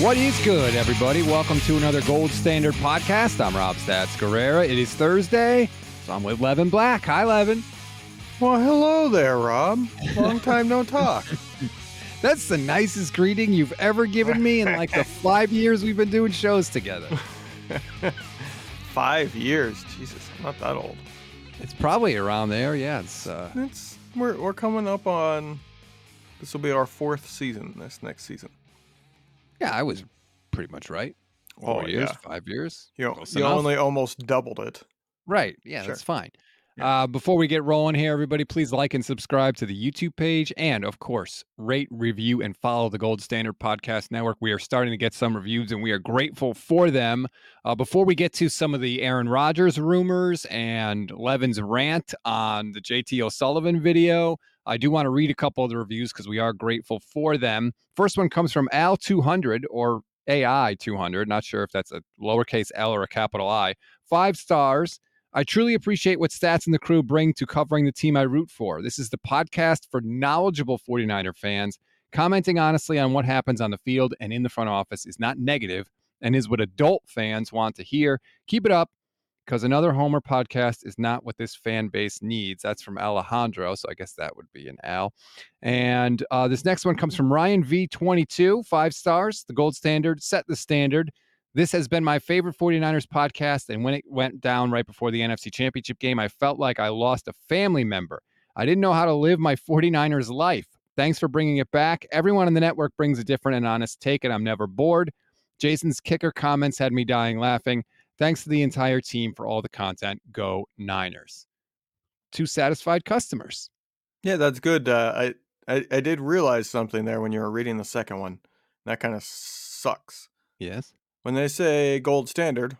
What is good, everybody? Welcome to another Gold Standard podcast. I'm Rob Stats Guerrera. It is Thursday, so I'm with Levin Black. Hi, Levin. Well, hello there, Rob. Long time no talk. That's the nicest greeting you've ever given me in like the five years we've been doing shows together. Five years, Jesus, I'm not that old. It's probably around there. Yeah, it's uh, It's we're we're coming up on. This will be our fourth season. This next season. Yeah. I was pretty much right. Four Oh, years, yeah. five years. You you only almost doubled it. Right. Yeah, Sure. that's fine. Uh, before we get rolling here, everybody, please like and subscribe to the YouTube page. And of course, rate, review, and follow the Gold Standard Podcast Network. We are starting to get some reviews and we are grateful for them. Uh, before we get to some of the Aaron Rodgers rumors and Levin's rant on the JT O'Sullivan video, I do want to read a couple of the reviews because we are grateful for them. First one comes from Al200 or AI200. Not sure if that's a lowercase L or a capital I. Five stars. I truly appreciate what Stats and the crew bring to covering the team I root for. This is the podcast for knowledgeable 49er fans. Commenting honestly on what happens on the field and in the front office is not negative and is what adult fans want to hear. Keep it up because another Homer podcast is not what this fan base needs. That's from Alejandro. So I guess that would be an Al. And uh, this next one comes from Ryan V22, five stars. The gold standard, set the standard. This has been my favorite 49ers podcast. And when it went down right before the NFC Championship game, I felt like I lost a family member. I didn't know how to live my 49ers life. Thanks for bringing it back. Everyone on the network brings a different and honest take, and I'm never bored. Jason's kicker comments had me dying laughing. Thanks to the entire team for all the content. Go Niners. Two satisfied customers. Yeah, that's good. Uh, I, I I did realize something there when you were reading the second one. That kind of sucks. Yes. When they say gold standard,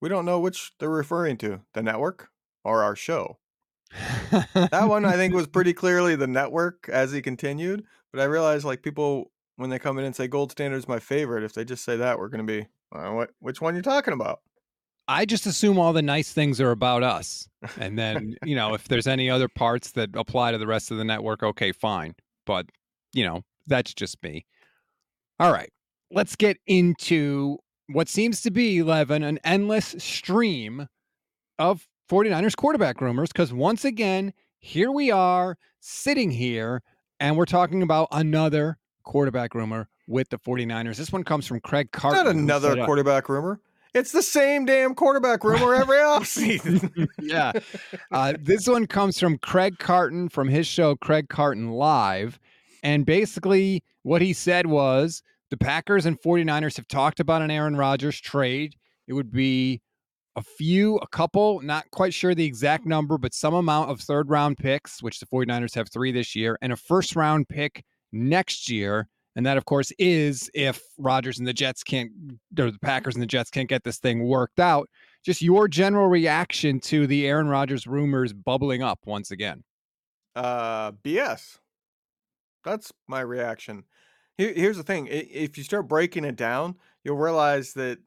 we don't know which they're referring to, the network or our show. that one I think was pretty clearly the network as he continued. But I realized like people when they come in and say gold standard is my favorite, if they just say that, we're gonna be uh, what which one you're talking about? I just assume all the nice things are about us. And then, you know, if there's any other parts that apply to the rest of the network, okay, fine. But, you know, that's just me. All right. Let's get into what seems to be, Levin, an endless stream of 49ers quarterback rumors. Because once again, here we are sitting here and we're talking about another quarterback rumor with the 49ers. This one comes from Craig Carton. not another quarterback rumor. It's the same damn quarterback rumor every offseason. yeah. Uh, this one comes from Craig Carton from his show, Craig Carton Live. And basically, what he said was the Packers and 49ers have talked about an Aaron Rodgers trade. It would be a few, a couple, not quite sure the exact number, but some amount of third round picks, which the 49ers have three this year, and a first round pick next year. And that, of course, is if Rodgers and the Jets can't, or the Packers and the Jets can't get this thing worked out just your general reaction to the Aaron Rodgers rumors bubbling up once again. Uh, BS. That's my reaction. Here, here's the thing: if you start breaking it down, you'll realize that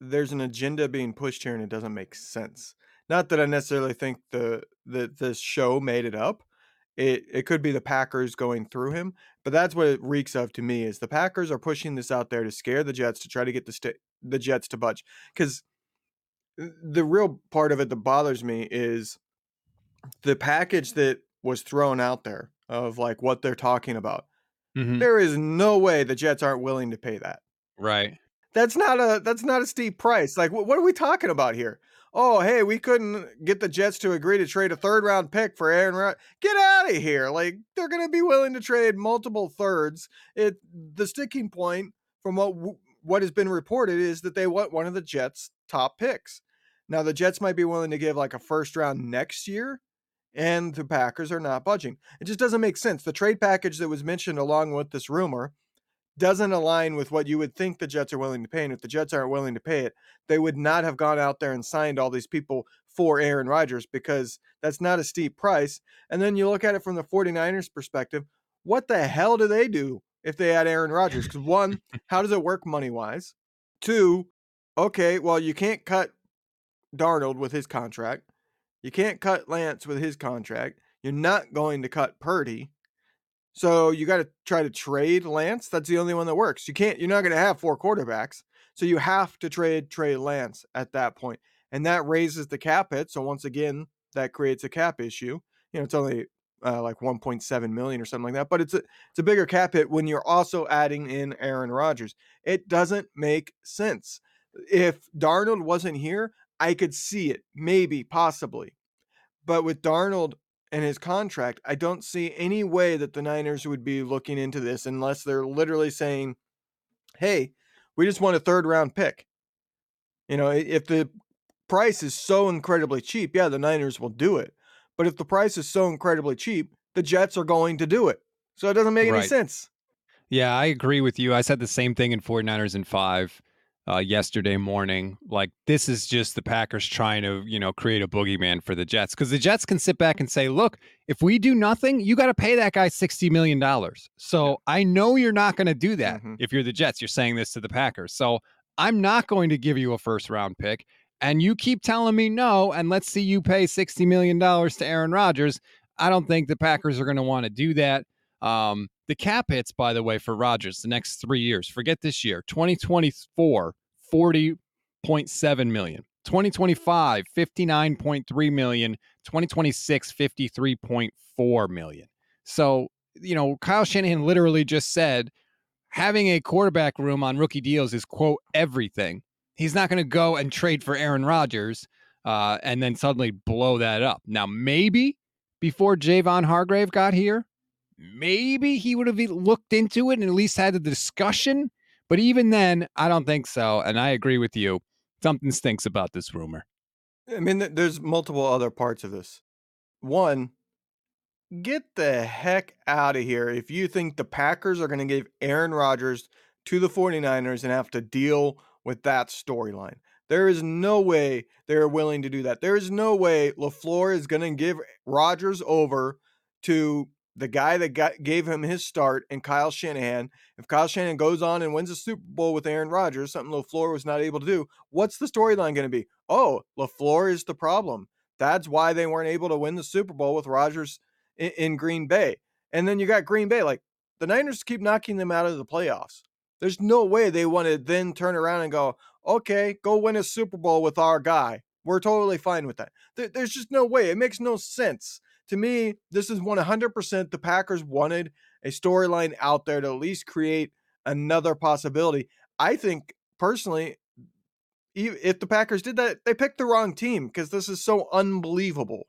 there's an agenda being pushed here, and it doesn't make sense. Not that I necessarily think the that this show made it up. It it could be the Packers going through him, but that's what it reeks of to me. Is the Packers are pushing this out there to scare the Jets to try to get the sta the Jets to budge because the real part of it that bothers me is the package that was thrown out there of like what they're talking about. Mhm. There is no way the Jets aren't willing to pay that. Right. That's not a that's not a steep price. Like what are we talking about here? Oh, hey, we couldn't get the Jets to agree to trade a third round pick for Aaron Rod. Get out of here. Like they're going to be willing to trade multiple thirds. It the sticking point from what what has been reported is that they want one of the Jets top picks. Now the Jets might be willing to give like a first round next year, and the Packers are not budging. It just doesn't make sense. The trade package that was mentioned along with this rumor doesn't align with what you would think the Jets are willing to pay. And if the Jets aren't willing to pay it, they would not have gone out there and signed all these people for Aaron Rodgers because that's not a steep price. And then you look at it from the 49ers perspective, what the hell do they do if they had Aaron Rodgers? Because one, how does it work money wise? Two, okay, well, you can't cut Darnold with his contract. You can't cut Lance with his contract. You're not going to cut Purdy. So you got to try to trade Lance. That's the only one that works. You can't, you're not going to have four quarterbacks. So you have to trade trade Lance at that point. And that raises the cap hit. So once again, that creates a cap issue. You know, it's only uh, like 1.7 million or something like that, but it's a it's a bigger cap hit when you're also adding in Aaron Rodgers. It doesn't make sense. If Darnold wasn't here, I could see it, maybe, possibly. But with Darnold and his contract, I don't see any way that the Niners would be looking into this unless they're literally saying, "Hey, we just want a third round pick." You know, if the price is so incredibly cheap, yeah, the Niners will do it. But if the price is so incredibly cheap, the Jets are going to do it. So it doesn't make right. any sense. Yeah, I agree with you. I said the same thing in 49ers and 5 uh, yesterday morning. Like this is just the Packers trying to, you know, create a boogeyman for the Jets because the Jets can sit back and say, "Look, if we do nothing, you got to pay that guy sixty million dollars." So yeah. I know you're not going to do that mm-hmm. if you're the Jets. You're saying this to the Packers, so I'm not going to give you a first round pick. And you keep telling me no, and let's see you pay sixty million dollars to Aaron Rodgers. I don't think the Packers are going to want to do that. Um, the cap hits, by the way, for Rodgers the next three years. Forget this year. 2024, 40.7 million. 2025, 59.3 million. 2026, 53.4 million. So, you know, Kyle Shanahan literally just said having a quarterback room on rookie deals is, quote, everything. He's not going to go and trade for Aaron Rodgers uh, and then suddenly blow that up. Now, maybe before Javon Hargrave got here, maybe he would have looked into it and at least had the discussion. But even then, I don't think so. And I agree with you. Something stinks about this rumor. I mean, there's multiple other parts of this. One, get the heck out of here if you think the Packers are going to give Aaron Rodgers to the 49ers and have to deal with that storyline. There is no way they're willing to do that. There is no way LaFleur is going to give Rodgers over to the guy that got, gave him his start and Kyle Shanahan. If Kyle Shanahan goes on and wins a Super Bowl with Aaron Rodgers, something LaFleur was not able to do, what's the storyline going to be? Oh, LaFleur is the problem. That's why they weren't able to win the Super Bowl with Rodgers in, in Green Bay. And then you got Green Bay. Like the Niners keep knocking them out of the playoffs. There's no way they want to then turn around and go, okay, go win a Super Bowl with our guy. We're totally fine with that. There's just no way. It makes no sense. To me, this is 100% the Packers wanted a storyline out there to at least create another possibility. I think personally, if the Packers did that, they picked the wrong team because this is so unbelievable.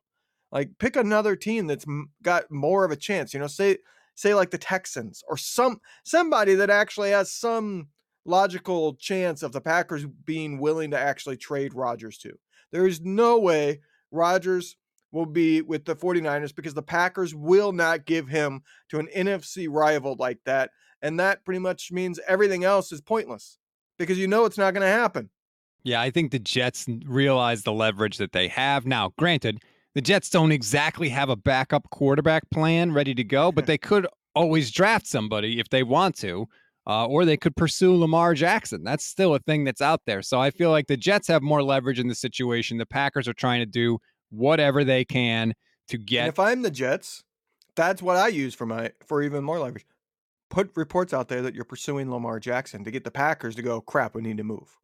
Like, pick another team that's got more of a chance. You know, say say like the Texans or some somebody that actually has some logical chance of the Packers being willing to actually trade Rodgers to. There is no way Rodgers will be with the 49ers because the Packers will not give him to an NFC rival like that. And that pretty much means everything else is pointless because you know it's not going to happen. Yeah, I think the Jets realize the leverage that they have. Now, granted, the Jets don't exactly have a backup quarterback plan ready to go, but they could always draft somebody if they want to, uh, or they could pursue Lamar Jackson. That's still a thing that's out there. So I feel like the Jets have more leverage in the situation. The Packers are trying to do whatever they can to get. And if I'm the Jets, that's what I use for my for even more leverage. Put reports out there that you're pursuing Lamar Jackson to get the Packers to go, crap, we need to move.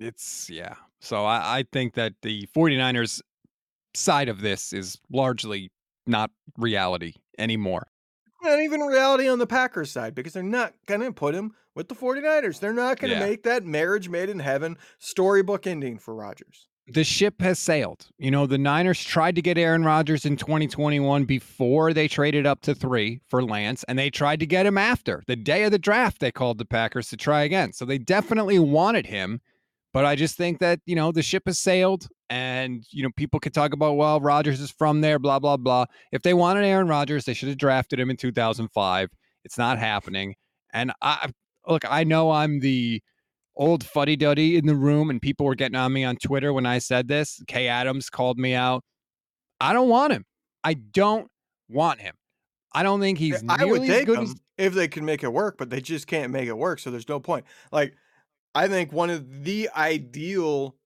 It's, yeah. So I, I think that the 49ers side of this is largely not reality anymore. Not even reality on the Packers side because they're not going to put him with the 49ers. They're not going to yeah. make that marriage made in heaven storybook ending for Rodgers. The ship has sailed. You know, the Niners tried to get Aaron Rodgers in 2021 before they traded up to three for Lance, and they tried to get him after. The day of the draft, they called the Packers to try again. So they definitely wanted him But I just think that, you know, the ship has sailed and, you know, people could talk about, well, Rodgers is from there, blah, blah, blah. If they wanted Aaron Rodgers, they should have drafted him in 2005. It's not happening. And I look, I know I'm the old fuddy duddy in the room and people were getting on me on Twitter when I said this. Kay Adams called me out. I don't want him. I don't want him. I don't think eh, he's I would take him as if they could make it work, but they just can't make it work. So there's no point. Like, I think one of the ideal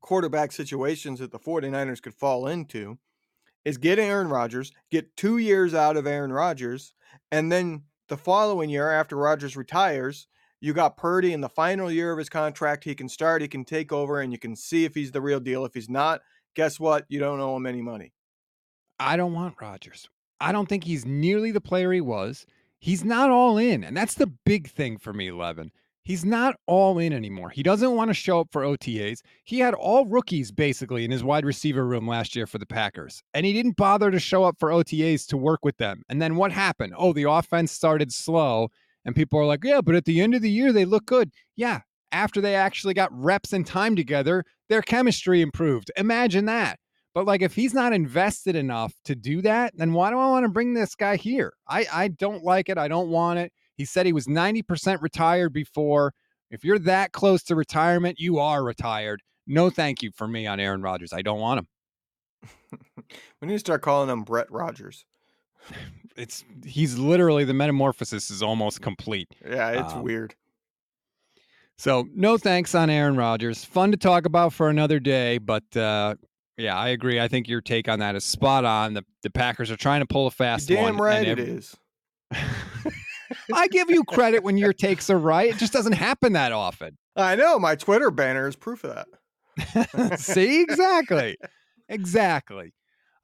quarterback situations that the 49ers could fall into is getting Aaron Rodgers, get two years out of Aaron Rodgers, and then the following year after Rodgers retires, you got Purdy in the final year of his contract. He can start, he can take over, and you can see if he's the real deal. If he's not, guess what? You don't owe him any money. I don't want Rodgers. I don't think he's nearly the player he was. He's not all in. And that's the big thing for me, Levin. He's not all in anymore. He doesn't want to show up for OTAs. He had all rookies basically in his wide receiver room last year for the Packers, and he didn't bother to show up for OTAs to work with them. And then what happened? Oh, the offense started slow, and people are like, yeah, but at the end of the year, they look good. Yeah. After they actually got reps and time together, their chemistry improved. Imagine that. But like, if he's not invested enough to do that, then why do I want to bring this guy here? I, I don't like it. I don't want it. He said he was 90% retired before. If you're that close to retirement, you are retired. No thank you for me on Aaron Rodgers. I don't want him. we need to start calling him Brett Rogers. It's he's literally the metamorphosis is almost complete. Yeah, it's Um, weird. So no thanks on Aaron Rodgers. Fun to talk about for another day, but uh, yeah, I agree. I think your take on that is spot on. The the Packers are trying to pull a fast You're one. damn right and it is. I give you credit when your takes are right. It just doesn't happen that often. I know my Twitter banner is proof of that. See, exactly. Exactly.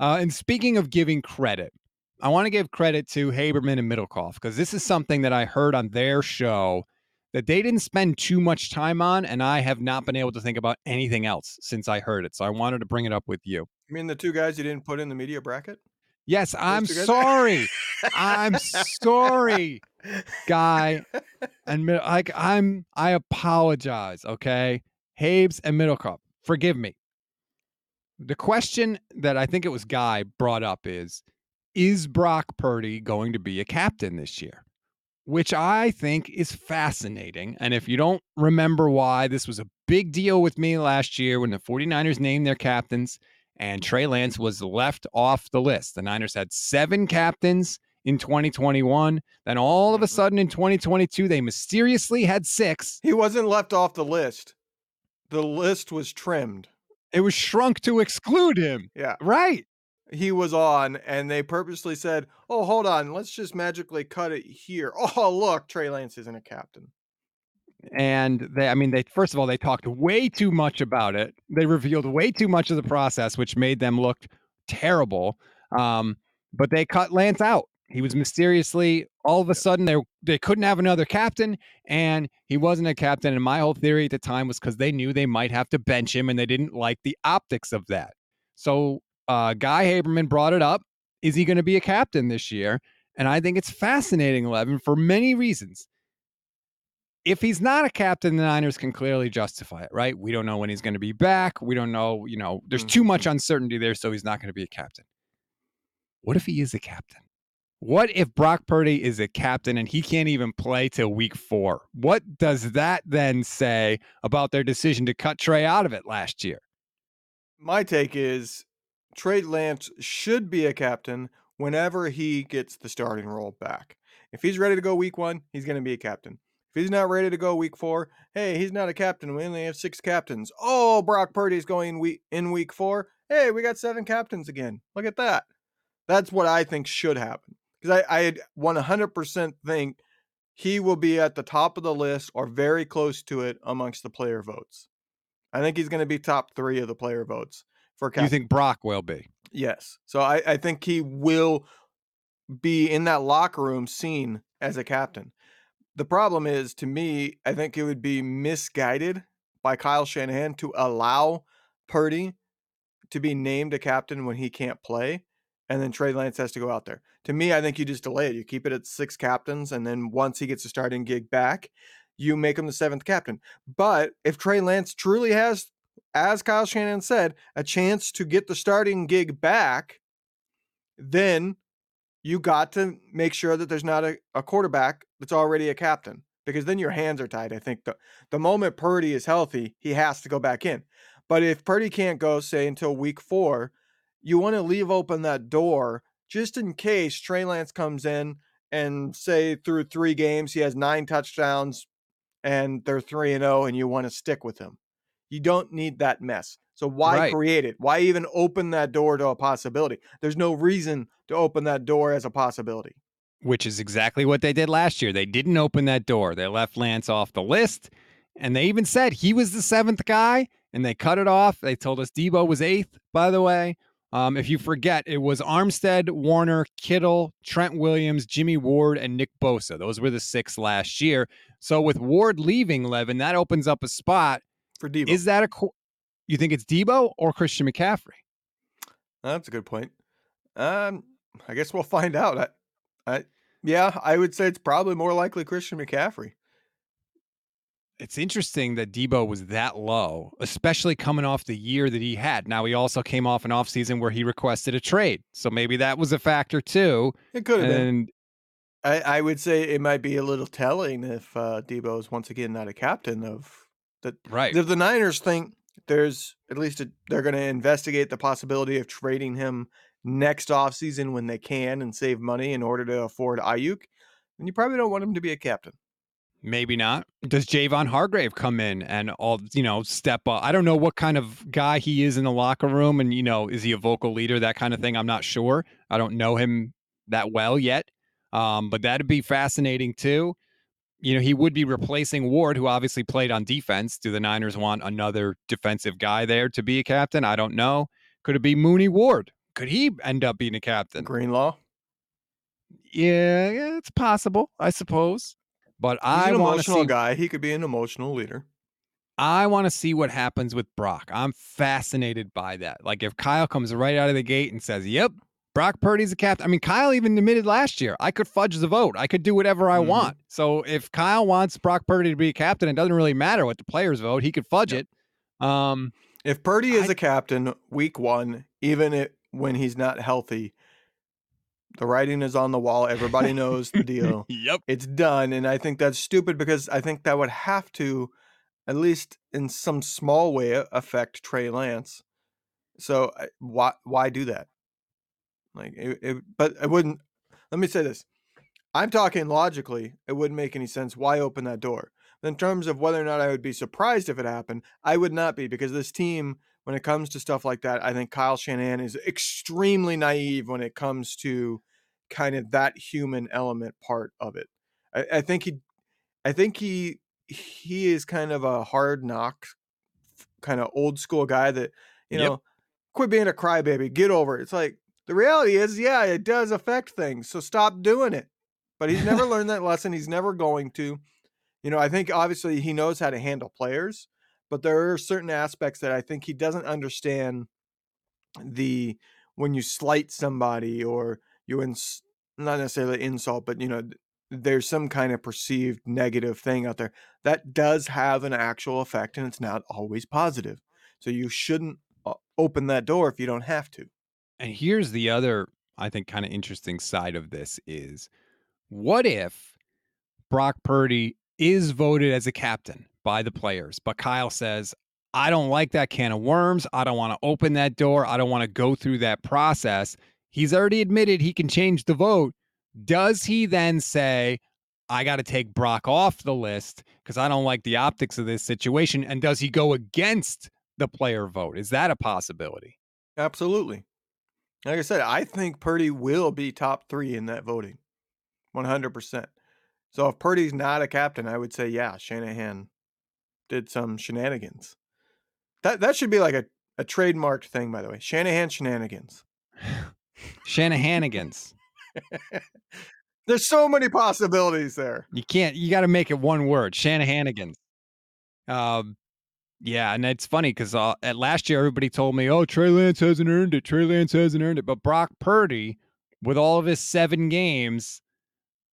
Uh, and speaking of giving credit, I want to give credit to Haberman and Middlekauff because this is something that I heard on their show that they didn't spend too much time on, and I have not been able to think about anything else since I heard it. So I wanted to bring it up with you. I mean, the two guys you didn't put in the media bracket. Yes, I'm sorry. I'm sorry, guy. And like I'm, I apologize. Okay, Habes and Middlekauff, forgive me. The question that I think it was Guy brought up is: Is Brock Purdy going to be a captain this year? Which I think is fascinating. And if you don't remember why, this was a big deal with me last year when the 49ers named their captains and Trey Lance was left off the list. The Niners had seven captains in 2021. Then all of a Mhm. sudden in 2022, they mysteriously had six. He wasn't left off the list. The list was trimmed. It was shrunk to exclude him. Yeah. Right. He was on, and they purposely said, Oh, hold on. Let's just magically cut it here. Oh, look, Trey Lance isn't a captain. And they, I mean, they, first of all, they talked way too much about it. They revealed way too much of the process, which made them look terrible. Um, but they cut Lance out. He was mysteriously all of a sudden they they couldn't have another captain, and he wasn't a captain. And my whole theory at the time was because they knew they might have to bench him, and they didn't like the optics of that. So uh, Guy Haberman brought it up. Is he going to be a captain this year? And I think it's fascinating, Levin, for many reasons. If he's not a captain, the Niners can clearly justify it, right? We don't know when he's going to be back. We don't know, you know, there's too much uncertainty there, so he's not going to be a captain. What if he is a captain? What if Brock Purdy is a captain and he can't even play till week four? What does that then say about their decision to cut Trey out of it last year? My take is Trey Lance should be a captain whenever he gets the starting role back. If he's ready to go week one, he's going to be a captain. If he's not ready to go week four, hey, he's not a captain. We only have six captains. Oh, Brock Purdy's going in week four. Hey, we got seven captains again. Look at that. That's what I think should happen. Because I, I 100% think he will be at the top of the list or very close to it amongst the player votes. I think he's going to be top three of the player votes for you think Brock will be? Yes. So I, I think he will be in that locker room seen as a captain. The problem is, to me, I think it would be misguided by Kyle Shanahan to allow Purdy to be named a captain when he can't play, and then Trey Lance has to go out there. To me, I think you just delay it. You keep it at six captains, and then once he gets a starting gig back, you make him the seventh captain. But if Trey Lance truly has, as Kyle Shanahan said, a chance to get the starting gig back, then you got to make sure that there's not a, a quarterback that's already a captain because then your hands are tied. I think the, the moment Purdy is healthy, he has to go back in. But if Purdy can't go, say, until week four, you want to leave open that door just in case Trey Lance comes in and say through three games he has nine touchdowns and they're three and zero, oh and you want to stick with him. You don't need that mess. So why right. create it? Why even open that door to a possibility? There's no reason to open that door as a possibility. Which is exactly what they did last year. They didn't open that door. They left Lance off the list. And they even said he was the seventh guy and they cut it off. They told us Deebo was eighth, by the way. Um, if you forget, it was Armstead, Warner, Kittle, Trent Williams, Jimmie Ward, and Nick Bosa. Those were the six last year. So with Ward leaving, Levin, that opens up a spot for Deebo. Is that a? You think it's Deebo or Christian McCaffrey? That's a good point. Um, I guess we'll find out. I, I, yeah, I would say it's probably more likely Christian McCaffrey. It's interesting that Deebo was that low, especially coming off the year that he had. Now he also came off an offseason where he requested a trade. So maybe that was a factor too. It could have been. I, I would say it might be a little telling if uh, Deebo is once again not a captain of the right. If the Niners think there's at least a, they're going to investigate the possibility of trading him next offseason when they can and save money in order to afford Aiyuk, then you probably don't want him to be a captain. Maybe not. Does Javon Hargrave come in and all you know step up? I don't know what kind of guy he is in the locker room, and you know, is he a vocal leader, that kind of thing. I'm not sure. I don't know him that well yet, um, but that'd be fascinating too. You know, he would be replacing Ward, who obviously played on defense. Do the Niners want another defensive guy there to be a captain? I don't know. Could it be Mooney Ward? Could he end up being a captain? Greenlaw. Yeah, yeah, it's possible, I suppose. But He's I an want emotional see, guy. He could be an emotional leader. I want to see what happens with Brock. I'm fascinated by that. Like if Kyle comes right out of the gate and says, "Yep, Brock Purdy's a captain." I mean, Kyle even admitted last year, I could fudge the vote. I could do whatever I mm-hmm. want. So if Kyle wants Brock Purdy to be a captain, it doesn't really matter what the players vote. He could fudge yep. it. Um, if Purdy is I, a captain week one, even it, when he's not healthy, the writing is on the wall. Everybody knows the deal. yep. It's done. And I think that's stupid because I think that would have to, at least in some small way, affect Trey Lance. So why why do that? Like, it, it, but it wouldn't. Let me say this: I'm talking logically. It wouldn't make any sense. Why open that door? in terms of whether or not I would be surprised if it happened, I would not be because this team when it comes to stuff like that, I think Kyle Shanahan is extremely naive when it comes to kind of that human element part of it. I, I think he, I think he, he is kind of a hard knock, kind of old school guy that you know, quit being a crybaby, get over it. It's like the reality is, yeah, it does affect things, so stop doing it. But he's never learned that lesson. He's never going to. You know, I think obviously he knows how to handle players but there are certain aspects that I think he doesn't understand the when you slight somebody or you ins- not necessarily insult, but you know there's some kind of perceived negative thing out there that does have an actual effect and it's not always positive. So you shouldn't uh, open that door if you don't have to. And here's the other I think kind of interesting side of this is what if Brock Purdy is voted as a captain by the players. But Kyle says, I don't like that can of worms. I don't want to open that door. I don't want to go through that process. He's already admitted he can change the vote. Does he then say, I got to take Brock off the list because I don't like the optics of this situation? And does he go against the player vote? Is that a possibility? Absolutely. Like I said, I think Purdy will be top three in that voting 100%. So if Purdy's not a captain, I would say, yeah, Shanahan did some shenanigans. That that should be like a, a trademarked thing, by the way. Shanahan shenanigans. Shanahanigans. There's so many possibilities there. You can't. You got to make it one word. Shanahanigans. Um, yeah, and it's funny because uh, at last year everybody told me, "Oh, Trey Lance hasn't earned it. Trey Lance hasn't earned it." But Brock Purdy, with all of his seven games,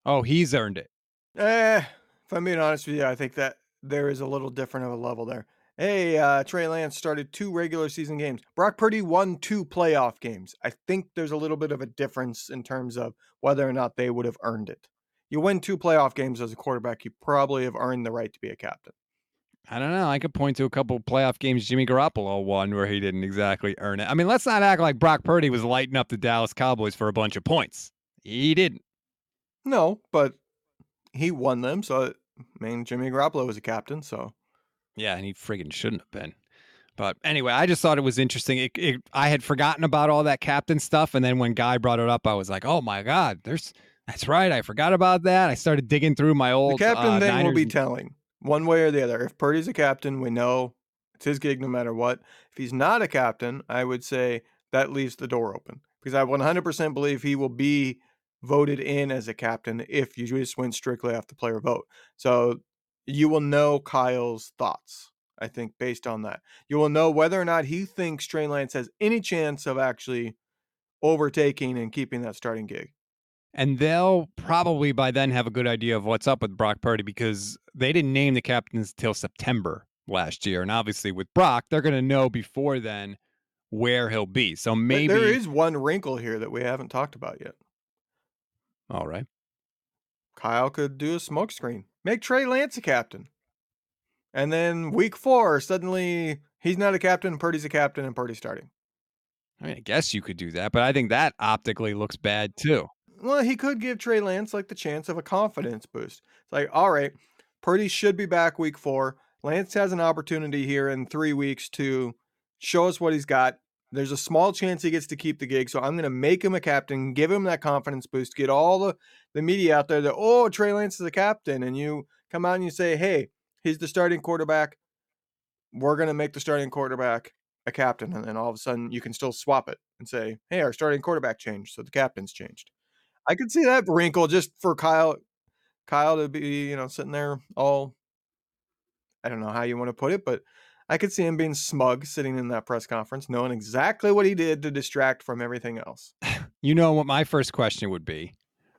oh, he's earned it. Eh, If I'm being honest with you, I think that there is a little different of a level there. Hey, uh, Trey Lance started two regular season games. Brock Purdy won two playoff games. I think there's a little bit of a difference in terms of whether or not they would have earned it. You win two playoff games as a quarterback, you probably have earned the right to be a captain. I don't know. I could point to a couple playoff games Jimmy Garoppolo won where he didn't exactly earn it. I mean, let's not act like Brock Purdy was lighting up the Dallas Cowboys for a bunch of points. He didn't. No, but he won them. So, I mean, Jimmy Garoppolo was a captain. So, yeah, and he friggin' shouldn't have been. But anyway, I just thought it was interesting. It, it, I had forgotten about all that captain stuff, and then when Guy brought it up, I was like, "Oh my god, there's that's right. I forgot about that." I started digging through my old. The captain uh, thing Niners will be telling one way or the other. If Purdy's a captain, we know it's his gig no matter what. If he's not a captain, I would say that leaves the door open because I 100% believe he will be voted in as a captain if you just went strictly off the player vote. So you will know Kyle's thoughts. I think based on that, you will know whether or not he thinks Trey Lance has any chance of actually overtaking and keeping that starting gig. And they'll probably by then have a good idea of what's up with Brock Purdy because they didn't name the captains till September last year. And obviously with Brock, they're going to know before then where he'll be. So But maybe. there is one wrinkle here that we haven't talked about yet. All right. Kyle could do a smokescreen. Make Trey Lance a captain. And then week four, suddenly he's not a captain, Purdy's a captain, and Purdy's starting. I mean, I guess you could do that, but I think that optically looks bad too. Well, he could give Trey Lance like the chance of a confidence boost. It's like, all right, Purdy should be back week four. Lance has an opportunity here in three weeks to show us what he's got. There's a small chance he gets to keep the gig, so I'm going to make him a captain, give him that confidence boost, get all the, the media out there that, oh, Trey Lance is a captain. And you come out and you say, hey, he's the starting quarterback. We're going to make the starting quarterback a captain. And then all of a sudden you can still swap it and say, hey, our starting quarterback changed, so the captain's changed. I could see that wrinkle just for Kyle Kyle to be, you know, sitting there all I don't know how you want to put it, but I could see him being smug sitting in that press conference, knowing exactly what he did to distract from everything else. You know what my first question would be?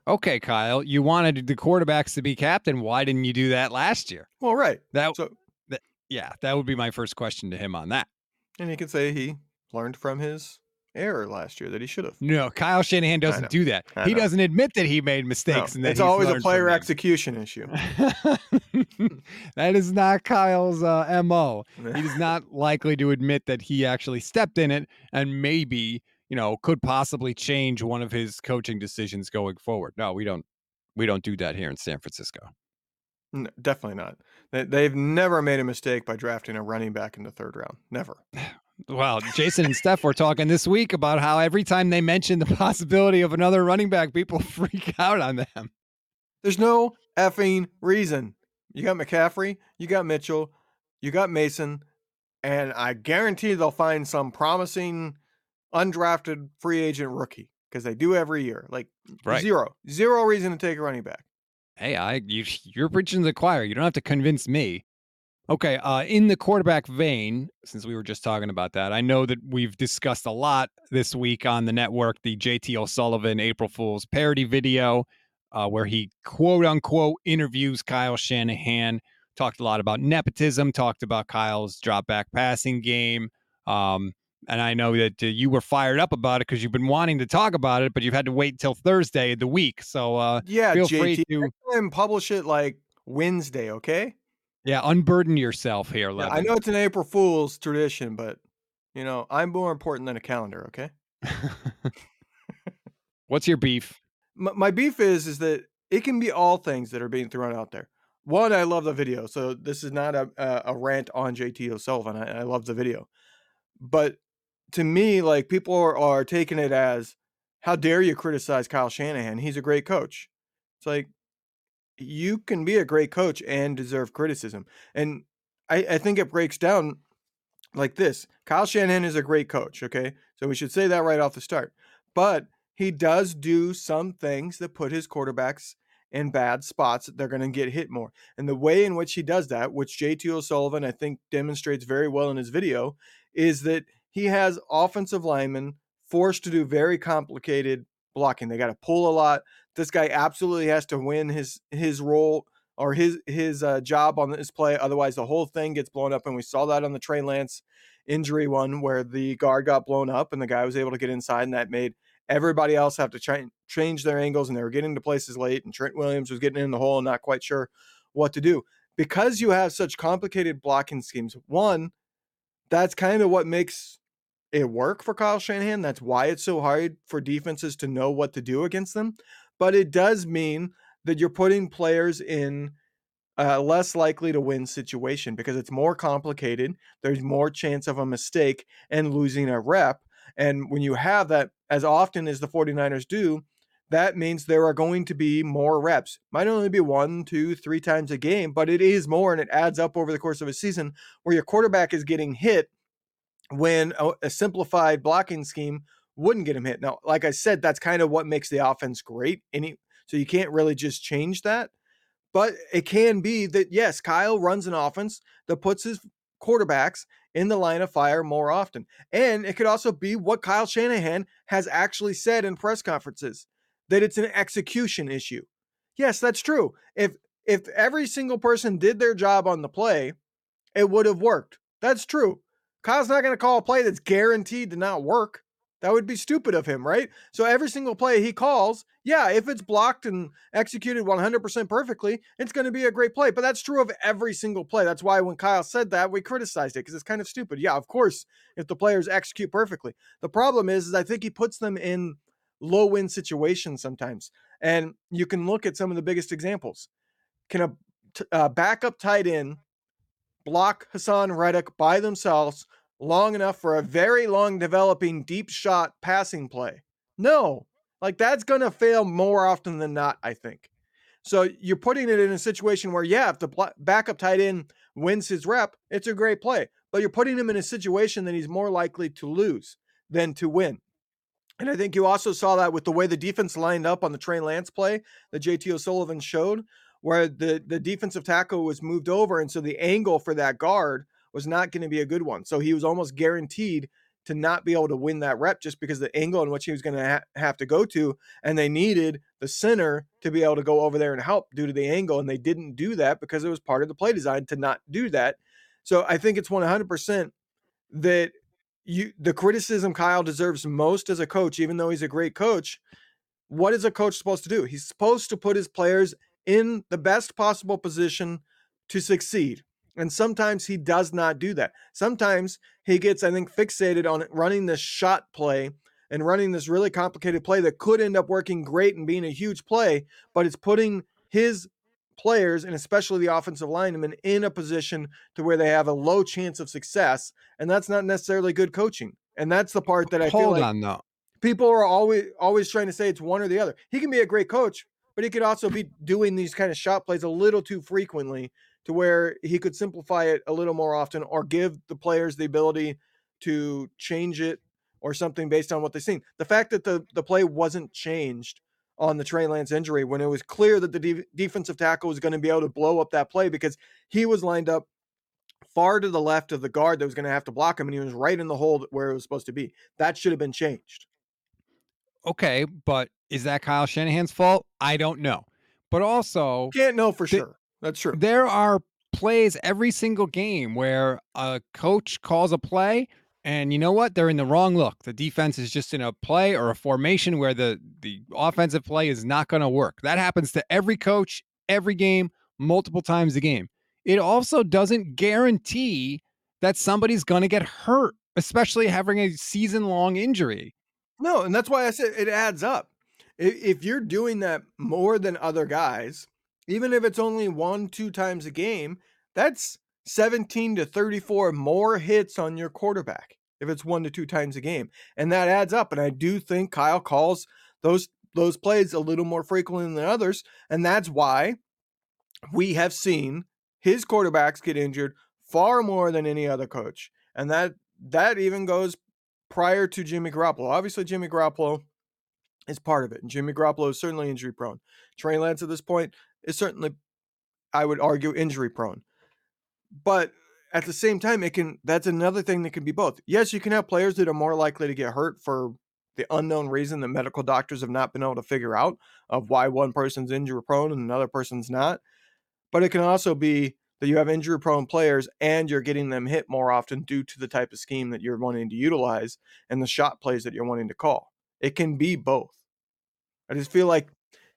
Okay, Kyle, you wanted the quarterbacks to be captain. Why didn't you do that last year? Well, right. That, So yeah, that would be my first question to him on that. and he could say he learned from his error last year that he should have. No, Kyle Shanahan doesn't do that. I he know. doesn't admit that he made mistakes. No, and that it's always a player execution issue. that is not Kyle's uh, mo. He is not likely to admit that he actually stepped in it and maybe you know could possibly change one of his coaching decisions going forward. No, we don't. We don't do that here in San Francisco. N- definitely not. They've never made a mistake by drafting a running back in the third round. Never. Well, Jason and Steph were talking this week about how every time they mention the possibility of another running back, people freak out on them. There's no effing reason. You got McCaffrey, you got Mitchell, you got Mason, and I guarantee they'll find some promising undrafted free agent rookie because they do every year. Like Right. zero, zero reason to take a running back. Hey, I you you're preaching to the choir. You don't have to convince me. Okay, uh, in the quarterback vein, since we were just talking about that, I know that we've discussed a lot this week on the network the JT O'Sullivan April Fool's parody video, uh, where he quote unquote interviews Kyle Shanahan. Talked a lot about nepotism. Talked about Kyle's drop back passing game. Um, and I know that uh, you were fired up about it because you've been wanting to talk about it, but you've had to wait till Thursday of the week. So uh, Yeah, feel JT. free to publish it like Wednesday, okay? Yeah, unburden yourself here, Yeah, Levin. I know it's an April Fool's tradition, but you know, I'm more important than a calendar, okay? What's your beef? my, my beef is is that it can be all things that are being thrown out there. One, I love the video, so this is not a a, a rant on JT O'Sullivan. I, I love the video, but to me, like people are, are taking it as, how dare you criticize Kyle Shanahan? He's a great coach. It's like you can be a great coach and deserve criticism, and I, I think it breaks down like this. Kyle Shanahan is a great coach. Okay, so we should say that right off the start, but he does do some things that put his quarterbacks in bad spots they're going to get hit more. And the way in which he does that, which JT O'Sullivan I think demonstrates very well in his video, is that he has offensive linemen forced to do very complicated blocking. They got to pull a lot. This guy absolutely has to win his his role or his his uh, job on this play. Otherwise, the whole thing gets blown up, and we saw that on the Trey Lance injury one where the guard got blown up and the guy was able to get inside, and that made everybody else have to change their angles, and they were getting to places late. And Trent Williams was getting in the hole and not quite sure what to do because you have such complicated blocking schemes. One, that's kind of what makes it work for Kyle Shanahan. That's why it's so hard for defenses to know what to do against them. But it does mean that you're putting players in a less likely to win situation because it's more complicated. There's more chance of a mistake and losing a rep. And when you have that as often as the 49ers do, that means there are going to be more reps. Might only be one, two, three times a game, but it is more and it adds up over the course of a season where your quarterback is getting hit when a, a simplified blocking scheme wouldn't get him hit. Now, like I said, that's kind of what makes the offense great. Any so you can't really just change that. But it can be that yes, Kyle runs an offense that puts his quarterbacks in the line of fire more often. And it could also be what Kyle Shanahan has actually said in press conferences that it's an execution issue. Yes, that's true. If if every single person did their job on the play, it would have worked. That's true. Kyle's not going to call a play that's guaranteed to not work. That would be stupid of him, right? So every single play he calls, yeah, if it's blocked and executed 100% perfectly, it's going to be a great play. But that's true of every single play. That's why when Kyle said that, we criticized it because it's kind of stupid. Yeah, of course, if the players execute perfectly. The problem is, is I think he puts them in low win situations sometimes. And you can look at some of the biggest examples. Can a uh, backup tight end block Haason Reddick by themselves long enough for a very long developing deep shot passing play? No. Like that's going to fail more often than not, I think. So you're putting it in a situation where, yeah, if the backup tight end wins his rep, it's a great play. But you're putting him in a situation that he's more likely to lose than to win. And I think you also saw that with the way the defense lined up on the Trey Lance play that JT O'Sullivan showed, where the, the defensive tackle was moved over. And so the angle for that guard was not going to be a good one. So he was almost guaranteed to not be able to win that rep just because the angle in which he was going to ha- have to go to. And they needed the center to be able to go over there and help due to the angle. And they didn't do that because it was part of the play design to not do that. So I think it's 100% that you the criticism Kyle deserves most as a coach, even though he's a great coach. What is a coach supposed to do? He's supposed to put his players in the best possible position to succeed. And sometimes he does not do that. Sometimes he gets, I think, fixated on running this shot play and running this really complicated play that could end up working great and being a huge play, but it's putting his players and especially the offensive linemen in a position to where they have a low chance of success. And that's not necessarily good coaching. And that's the part that I Hold feel like on though. people are always always trying to say it's one or the other. He can be a great coach, but he could also be doing these kind of shot plays a little too frequently to where he could simplify it a little more often or give the players the ability to change it or something based on what they've seen. The fact that the, the play wasn't changed on the Trey Lance injury when it was clear that the de- defensive tackle was going to be able to blow up that play because he was lined up far to the left of the guard that was going to have to block him and he was right in the hole where it was supposed to be. That should have been changed. Okay, but is that Kyle Shanahan's fault? I don't know. But also, can't know for sure. That's true. There are plays every single game where a coach calls a play and you know what? They're in the wrong look. The defense is just in a play or a formation where the the offensive play is not going to work. That happens to every coach, every game, multiple times a game. It also doesn't guarantee that somebody's going to get hurt, especially having a season long injury. No, and that's why I said it adds up. If you're doing that more than other guys, even if it's only one, two times a game, that's 17 to 34 more hits on your quarterback if it's one to two times a game. And that adds up. And I do think Kyle calls those those plays a little more frequently than others. And that's why we have seen his quarterbacks get injured far more than any other coach. And that that even goes prior to Jimmy Garoppolo. Obviously, Jimmy Garoppolo is part of it. And Jimmy Garoppolo is certainly injury prone. Trey Lance at this point is certainly, I would argue, injury prone. But at the same time, it can that's another thing that can be both. Yes, you can have players that are more likely to get hurt for the unknown reason that medical doctors have not been able to figure out of why one person's injury prone and another person's not. but it can also be that you have injury prone players and you're getting them hit more often due to the type of scheme that you're wanting to utilize and the shot plays that you're wanting to call. It can be both. I just feel like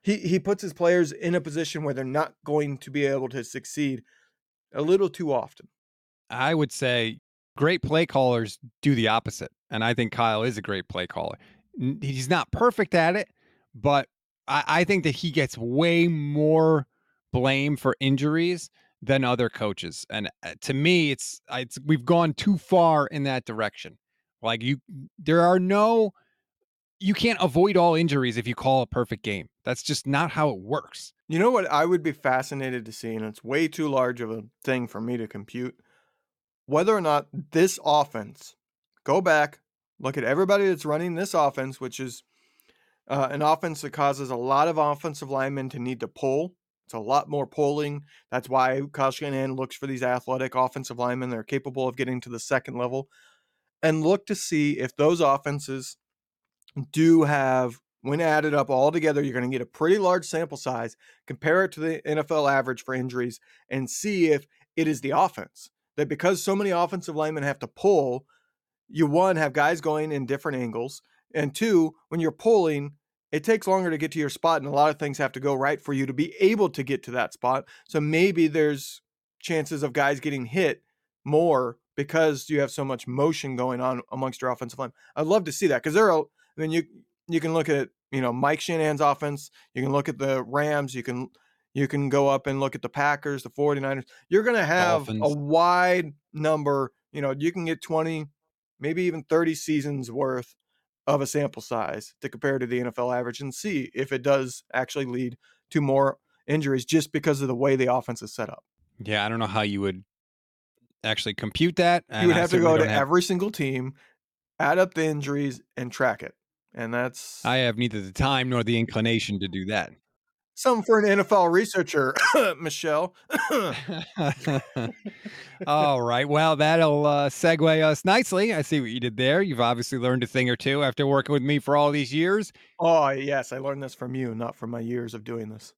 he, he puts his players in a position where they're not going to be able to succeed a little too often. I would say great play callers do the opposite. And I think Kyle is a great play caller. He's not perfect at it, but I, I think that he gets way more blame for injuries than other coaches. And uh, to me, it's, it's we've gone too far in that direction. Like you, there are no, you can't avoid all injuries if you call a perfect game. That's just not how it works. You know what I would be fascinated to see, and it's way too large of a thing for me to compute, whether or not this offense, go back, look at everybody that's running this offense, which is uh, an offense that causes a lot of offensive linemen to need to pull. It's a lot more pulling. That's why Shanahan looks for these athletic offensive linemen that are capable of getting to the second level and look to see if those offenses do have, when added up all together, you're going to get a pretty large sample size, compare it to the NFL average for injuries, and see if it is the offense. That because so many offensive linemen have to pull, you one, have guys going in different angles, and two, when you're pulling, it takes longer to get to your spot, and a lot of things have to go right for you to be able to get to that spot. So maybe there's chances of guys getting hit more because you have so much motion going on amongst your offensive line. I'd love to see that because there are. Mean, you you can look at you know Mike Shanahan's offense. You can look at the Rams. You can you can go up and look at the Packers, the 49ers. You're going to have Dolphins. a wide number. You know, you can get 20, maybe even 30 seasons worth of a sample size to compare to the NFL average and see if it does actually lead to more injuries just because of the way the offense is set up. Yeah, I don't know how you would actually compute that. You would have to go to have... every single team, add up the injuries, and track it. And that's. I have neither the time nor the inclination to do that. Some for an NFL researcher, Michelle. All right. Well, that'll uh, segue us nicely. I see what you did there. You've obviously learned a thing or two after working with me for all these years. Oh, yes. I learned this from you, not from my years of doing this.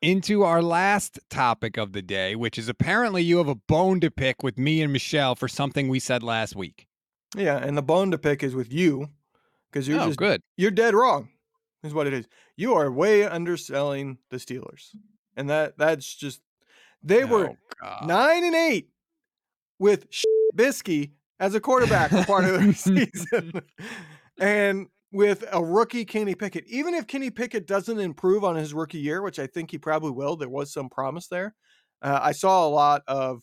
Into our last topic of the day, which is apparently you have a bone to pick with me and Michelle for something we said last week. Yeah. And the bone to pick is with you because you're oh, just good. You're dead wrong is what it is. You are way underselling the Steelers. And that that's just they oh, were God. 9 and 8 with Bisky as a quarterback for part of the season. and with a rookie Kenny Pickett. Even if Kenny Pickett doesn't improve on his rookie year, which I think he probably will, there was some promise there. Uh, I saw a lot of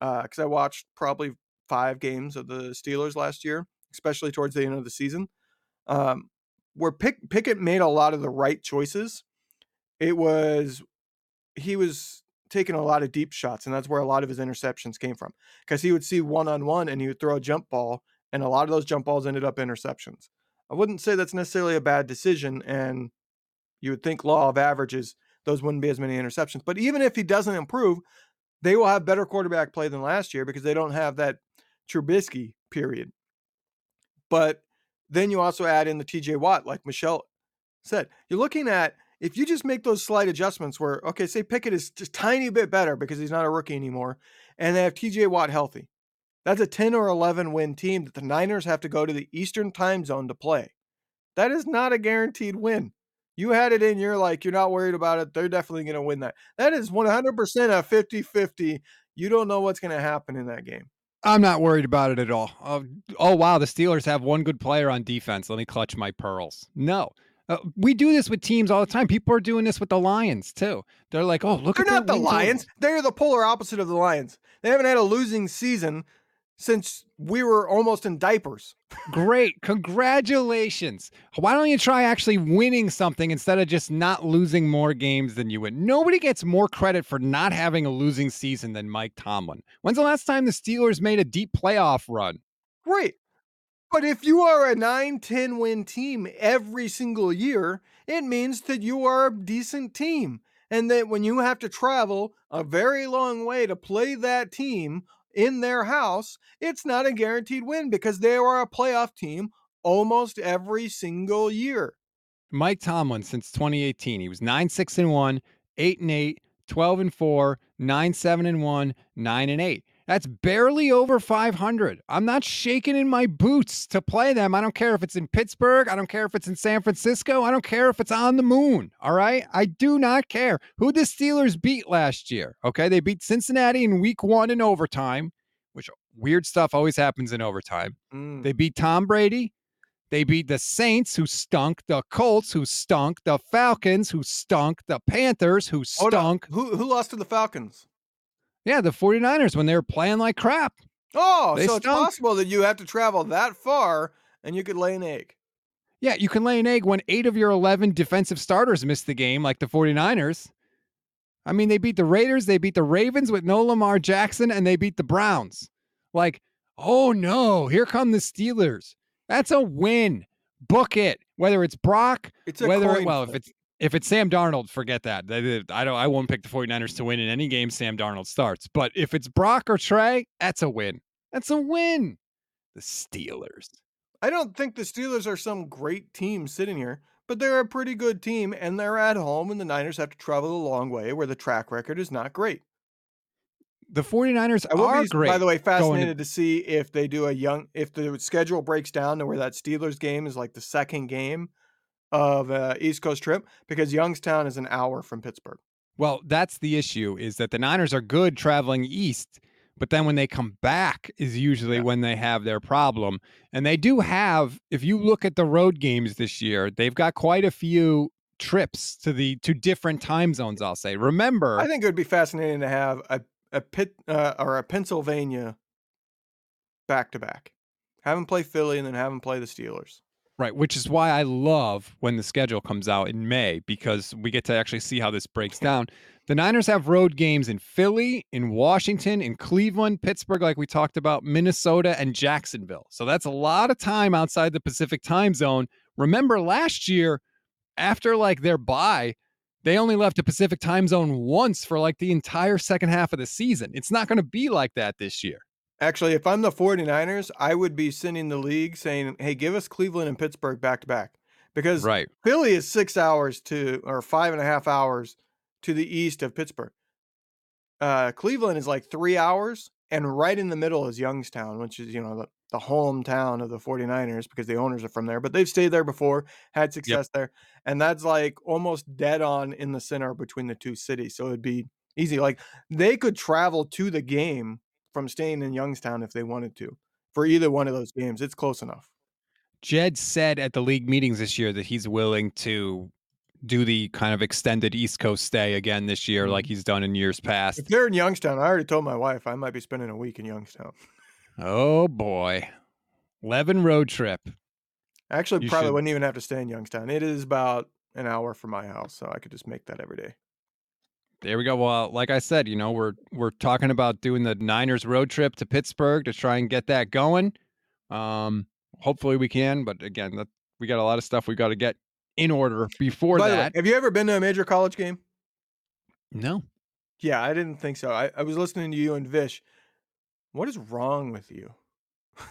because uh, I watched probably five games of the Steelers last year, especially towards the end of the season. Um, where Pick, Pickett made a lot of the right choices. It was he was taking a lot of deep shots, and that's where a lot of his interceptions came from. Because he would see one on one and he would throw a jump ball, and a lot of those jump balls ended up interceptions. I wouldn't say that's necessarily a bad decision, and you would think law of averages those wouldn't be as many interceptions. But even if he doesn't improve, they will have better quarterback play than last year because they don't have that Trubisky period. But then you also add in the TJ Watt, like Michelle said. You're looking at if you just make those slight adjustments where, okay, say Pickett is just tiny bit better because he's not a rookie anymore, and they have TJ Watt healthy. That's a 10 or 11 win team that the Niners have to go to the Eastern time zone to play. That is not a guaranteed win. You had it in, you're like, you're not worried about it. They're definitely going to win that. That is 100% a 50 50. You don't know what's going to happen in that game. I'm not worried about it at all. Uh, oh, wow. The Steelers have one good player on defense. Let me clutch my pearls. No. Uh, we do this with teams all the time. People are doing this with the Lions too. They're like, "Oh, look They're not the Lions. They're the polar opposite of the Lions. They haven't had a losing season since we were almost in diapers. Great. Congratulations. Why don't you try actually winning something instead of just not losing more games than you win? Nobody gets more credit for not having a losing season than Mike Tomlin. When's the last time the Steelers made a deep playoff run? Great. But if you are a 9 10 win team every single year, it means that you are a decent team. And that when you have to travel a very long way to play that team in their house, it's not a guaranteed win because they are a playoff team almost every single year. Mike Tomlin since 2018, he was 9 6 and 1, 8 and 8, 12 and 4, 9 7 and 1, 9 and 8. That's barely over 500. I'm not shaking in my boots to play them. I don't care if it's in Pittsburgh. I don't care if it's in San Francisco. I don't care if it's on the moon. All right. I do not care who the Steelers beat last year. Okay. They beat Cincinnati in week one in overtime, which weird stuff always happens in overtime. Mm. They beat Tom Brady. They beat the Saints, who stunk, the Colts, who stunk, the Falcons, who stunk, the Panthers, who stunk. Who who lost to the Falcons? Yeah, the 49ers when they were playing like crap. Oh, so it's possible that you have to travel that far and you could lay an egg. Yeah, you can lay an egg when eight of your 11 defensive starters missed the game, like the 49ers. I mean, they beat the Raiders, they beat the Ravens with no Lamar Jackson, and they beat the Browns. Like, oh no, here come the Steelers. That's a win. Book it. Whether it's Brock, It's a whether coin well, if it's if it's Sam Darnold, forget that. I don't I won't pick the 49ers to win in any game Sam Darnold starts. But if it's Brock or Trey, that's a win. That's a win. The Steelers. I don't think the Steelers are some great team sitting here, but they're a pretty good team and they're at home and the Niners have to travel a long way where the track record is not great. The 49ers I will are be, great. by the way, going to- fascinated to see if they do a young if the schedule breaks down to where that Steelers game is like the second game of uh, East Coast trip because Youngstown is an hour from Pittsburgh. Well, that's the issue is that the Niners are good traveling east, but then when they come back is usually Yeah. when they have their problem. And they do have, if you look at the road games this year, they've got quite a few trips to the to different time zones, I'll say. Remember, I think it would be fascinating to have a a pit uh, or a Pennsylvania back to back. Have them play Philly and then have them play the Steelers. Right, which is why I love when the schedule comes out in May because we get to actually see how this breaks down. The Niners have road games in Philly, in Washington, in Cleveland, Pittsburgh, like we talked about, Minnesota, and Jacksonville. So that's a lot of time outside the Pacific time zone. Remember last year, after like their bye, they only left the Pacific time zone once for like the entire second half of the season. It's not going to be like that this year. Actually, if I'm the 49ers, I would be sending the league saying, hey, give us Cleveland and Pittsburgh back to back. Because Right. Philly is six hours to, or five and a half hours to the east of Pittsburgh. Uh, Cleveland is like three hours, and right in the middle is Youngstown, which is, you know, the, the hometown of the 49ers because the owners are from there, but they've stayed there before, had success there. And that's like almost dead on in the center between the two cities. So it'd be easy. Like they could travel to the game from staying in Youngstown if they wanted to for either one of those games. It's close enough. Jed said at the league meetings this year that he's willing to do the kind of extended East Coast stay again this year, mm-hmm. like he's done in years past. If they're in Youngstown, I already told my wife I might be spending a week in Youngstown. Oh boy. Levin road trip. Actually You probably should- wouldn't even have to stay in Youngstown. It is about an hour from my house, so I could just make that every day. There we go. Well, like I said, you know, we're we're talking about doing the Niners road trip to Pittsburgh to try and get that going. Um, hopefully we can, but again, that, we got a lot of stuff we got to get in order before By the way, that. have you ever been to a major college game? no. Yeah, I didn't think so. I, I was listening to you and Vish. What is wrong with you?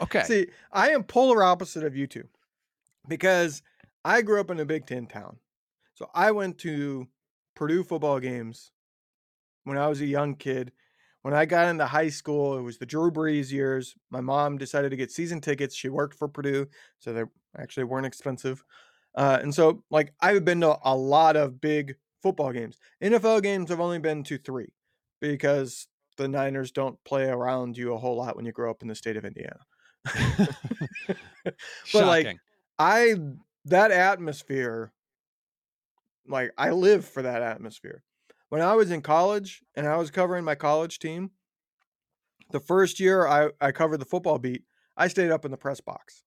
Okay. See, I am polar opposite of you two because I grew up in a Big Ten town. So I went to Purdue football games when I was a young kid. When I got into high school, it was the Drew Brees years. My mom decided to get season tickets. She worked for Purdue, so they actually weren't expensive. Uh, and so, like, I've been to a lot of big football games. NFL games, I've only been to three because the Niners don't play around you a whole lot when you grow up in the state of Indiana. But, like, I that atmosphere, like I live for that atmosphere. When I was in college and I was covering my college team, the first year I, I covered the football beat, I stayed up in the press box.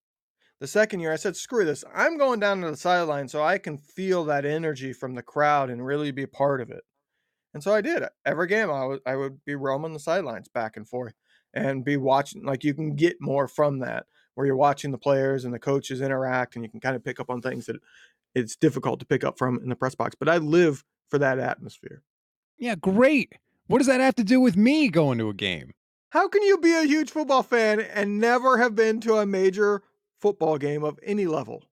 The second year I said, screw this. I'm going down to the sideline so I can feel that energy from the crowd and really be a part of it. And so I did. Every game I would I would be roaming the sidelines back and forth and be watching like you can get more from that where you're watching the players and the coaches interact and you can kind of pick up on things that it's difficult to pick up from in the press box. But I live for that atmosphere. yeah, great. What does that have to do with me going to a game? How can you be a huge football fan and never have been to a major football game of any level?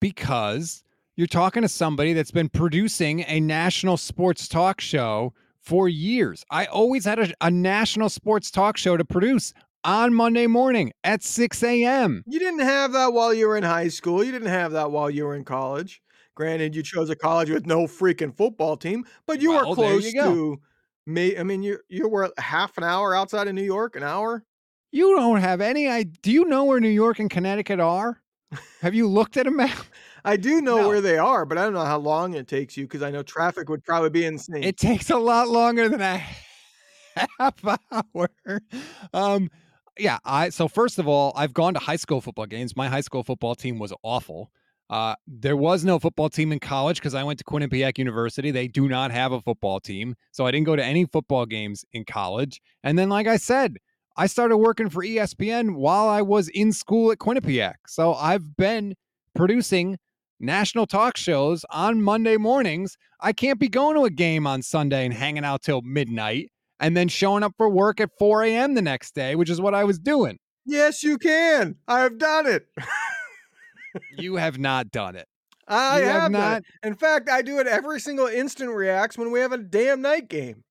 because you're talking to somebody that's been producing a national sports talk show for years. I always had a, a national sports talk show to produce on Monday morning at 6 a.m. You didn't have that while you were in high school. You didn't have that while you were in college. Granted, you chose a college with no freaking football team, but you Well, were close you to me. I mean, you you were half an hour outside of New York, an hour. You don't have any idea. Do you know where New York and Connecticut are? Have you looked at a map? I do know No. where they are, but I don't know how long it takes you because I know traffic would probably be insane. It takes a lot longer than a half hour. Um, yeah, I so first of all, I've gone to high school football games. My high school football team was awful. Uh, there was no football team in college because I went to Quinnipiac University. They do not have a football team, so I didn't go to any football games in college. And then, like I said, I started working for ESPN while I was in school at Quinnipiac. So I've been producing national talk shows on Monday mornings. I can't be going to a game on Sunday and hanging out till midnight and then showing up for work at 4 a.m. the next day, which is what I was doing. yes, you can. I've done it. You have not done it. I You have, have not. In fact, I do it every single instant reacts when we have a damn night game.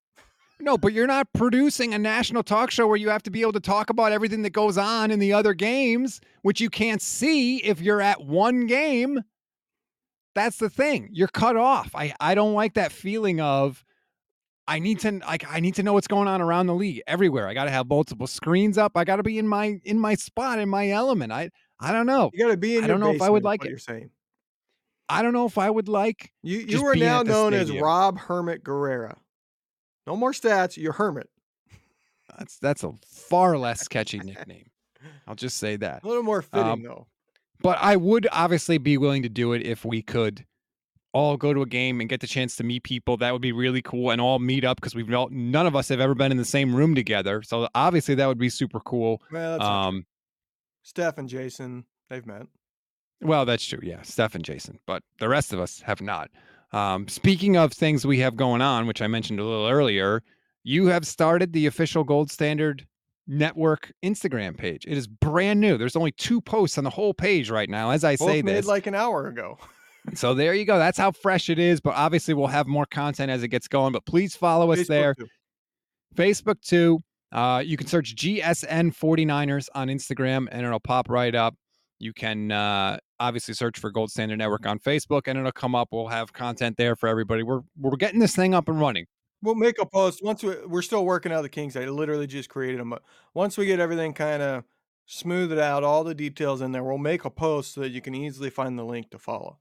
No, but you're not producing a national talk show where you have to be able to talk about everything that goes on in the other games, which you can't see if you're at one game. That's the thing. You're cut off. I, I don't like that feeling of I need to like I need to know what's going on around the league everywhere. I got to have multiple screens up. I got to be in my in my spot in my element. I I don't know. You got to be in I don't know if I would like what it. You're saying I don't know if I would like you you are now known as. Rob Hermit Guerrera. No more stats. You're Hermit. that's that's a far less sketchy nickname. I'll just say that. A little more fitting Um, though. but I would obviously be willing to do it if we could all go to a game and get the chance to meet people. That would be really cool, and all meet up because we've all, none of us have ever been in the same room together. So obviously that would be super cool. Well, that's not true. Um, Steph and Jason, they've met. well, that's true. Yeah, Steph and Jason, but the rest of us have not. Um, speaking of things we have going on, which I mentioned a little earlier, you have started the official Gold Standard Network Instagram page. It is brand new. There's only two posts on the whole page right now. As I Both say made this, like an hour ago. So there you go. That's how fresh it is. But obviously, we'll have more content as it gets going. But please follow us Facebook there. too. Facebook too. Uh, you can search GSN 49ers on Instagram and it'll pop right up. You can uh, obviously search for Gold Standard Network on Facebook and it'll come up. We'll have content there for everybody. We're we're getting this thing up and running. We'll make a post once we, we're still working out the kinks. I literally just created them, but once we get everything kind of smoothed out, all the details in there, we'll make a post so that you can easily find the link to follow.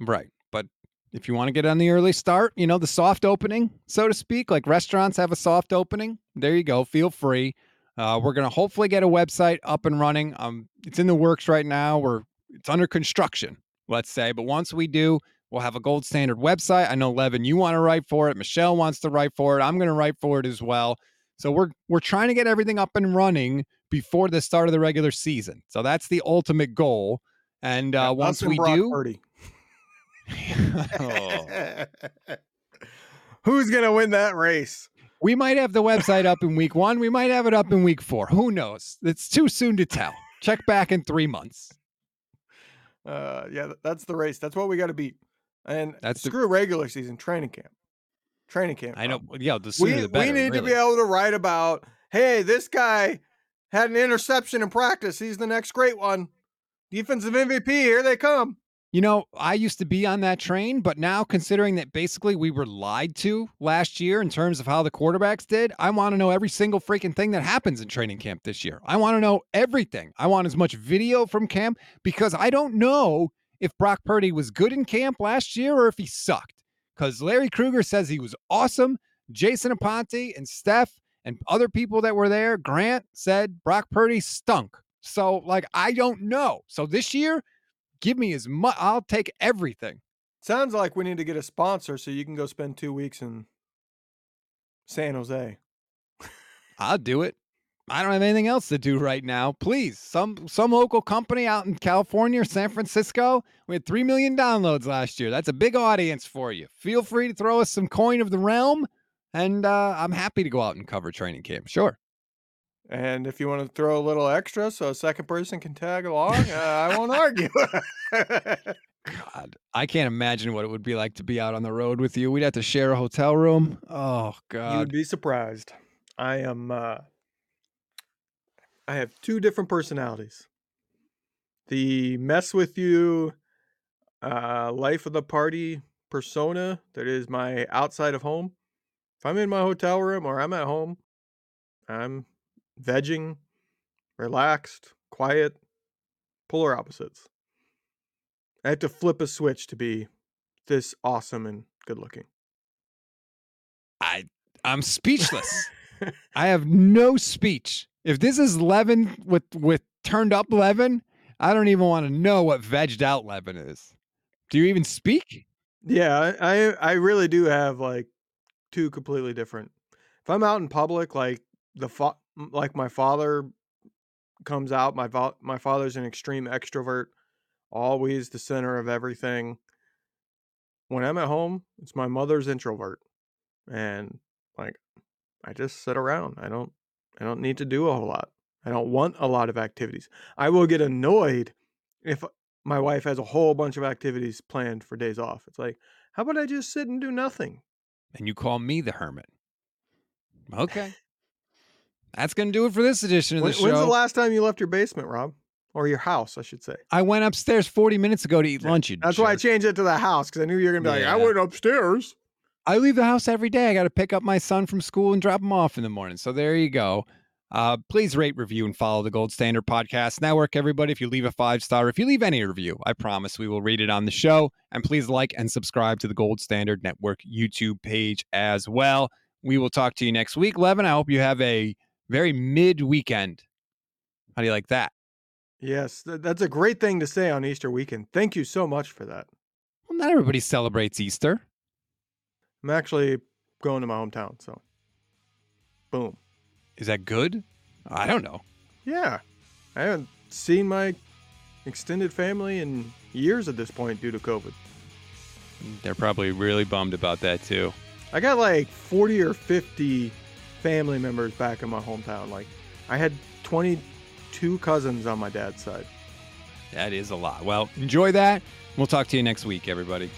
Right. But if you want to get on the early start, you know, the soft opening, so to speak, like restaurants have a soft opening, there you go. Feel free. Uh, we're going to hopefully get a website up and running. Um, it's in the works right now. We're it's under construction, let's say. But once we do, we'll have a gold standard website. I know Levin, you want to write for it. Michelle wants to write for it. I'm going to write for it as well. So we're we're trying to get everything up and running before the start of the regular season. So that's the ultimate goal. And uh, Yeah, once we do, Purdy. Oh. Who's gonna win that race? We might have the website up in week one. We might have it up in week four. Who knows? It's too soon to tell. Check back in three months. Uh, yeah, that's the race. That's what we got to beat. And That's the- screw regular season training camp. Training camp. I know. Yeah, the sooner We the better. we need to be able to write about. Hey, this guy had an interception in practice. He's the next great one. Defensive MVP. Here they come. You know, I used to be on that train, but now considering that basically we were lied to last year in terms of how the quarterbacks did, I want to know every single freaking thing that happens in training camp this year. I want to know everything. I want as much video from camp because I don't know if Brock Purdy was good in camp last year or if he sucked. Because Larry Krueger says he was awesome. Jason Aponte and Steph and other people that were there, Grant said Brock Purdy stunk. So, like, I don't know. So this year, give me as much. I'll take everything. Sounds like we need to get a sponsor so you can go spend two weeks in San Jose. I'll do it. I don't have anything else to do right now. Please, some some local company out in California or San Francisco. We had three million downloads last year. That's a big audience for you. Feel free to throw us some coin of the realm, and uh, I'm happy to go out and cover training camp. Sure. And if you want to throw a little extra so a second person can tag along, uh, I won't argue. God, I can't imagine what it would be like to be out on the road with you. We'd have to share a hotel room. Oh God. You'd be surprised. I am uh I have two different personalities. The mess with you uh life of the party persona that is my outside of home. If I'm in my hotel room or I'm at home, I'm vegging, relaxed, quiet, polar opposites. I have to flip a switch to be this awesome and good looking. I I'm speechless. I have no speech. If this is Levin with with turned up Levin, I don't even want to know what vegged out Levin is. Do you even speak? Yeah, I I really do have like two completely different. If I'm out in public, like the like my father comes out, my my father's an extreme extrovert, always the center of everything. When I'm at home, it's my mother's introvert, and like I just sit around. I don't I don't need to do a whole lot. I don't want a lot of activities. I will get annoyed if my wife has a whole bunch of activities planned for days off. It's like, how about I just sit and do nothing? And you call me the hermit. Okay. That's gonna do it for this edition of When, the show. when's the last time you left your basement, Rob? Or your house, I should say. I went upstairs 40 minutes ago to eat lunch. You That's why I changed it to the house because I knew you were gonna be like, I went upstairs. I leave the house every day. I got to pick up my son from school and drop him off in the morning. So there you go. Uh, please rate, review, and follow the Gold Standard Podcast Network, everybody. If you leave a five star, if you leave any review, I promise we will read it on the show. And please like and subscribe to the Gold Standard Network YouTube page as well. We will talk to you next week. Levin, I hope you have a very mid weekend. How do you like that? Yes, that's a great thing to say on Easter weekend. Thank you so much for that. Well, not everybody celebrates Easter. I'm actually going to my hometown, so boom. Is that good? I don't know. Yeah. I haven't seen my extended family in years at this point due to COVID. They're probably really bummed about that too. I got like 40 or 50 family members back in my hometown. Like I had 22 cousins on my dad's side. That is a lot. Well, enjoy that. We'll talk to you next week, everybody.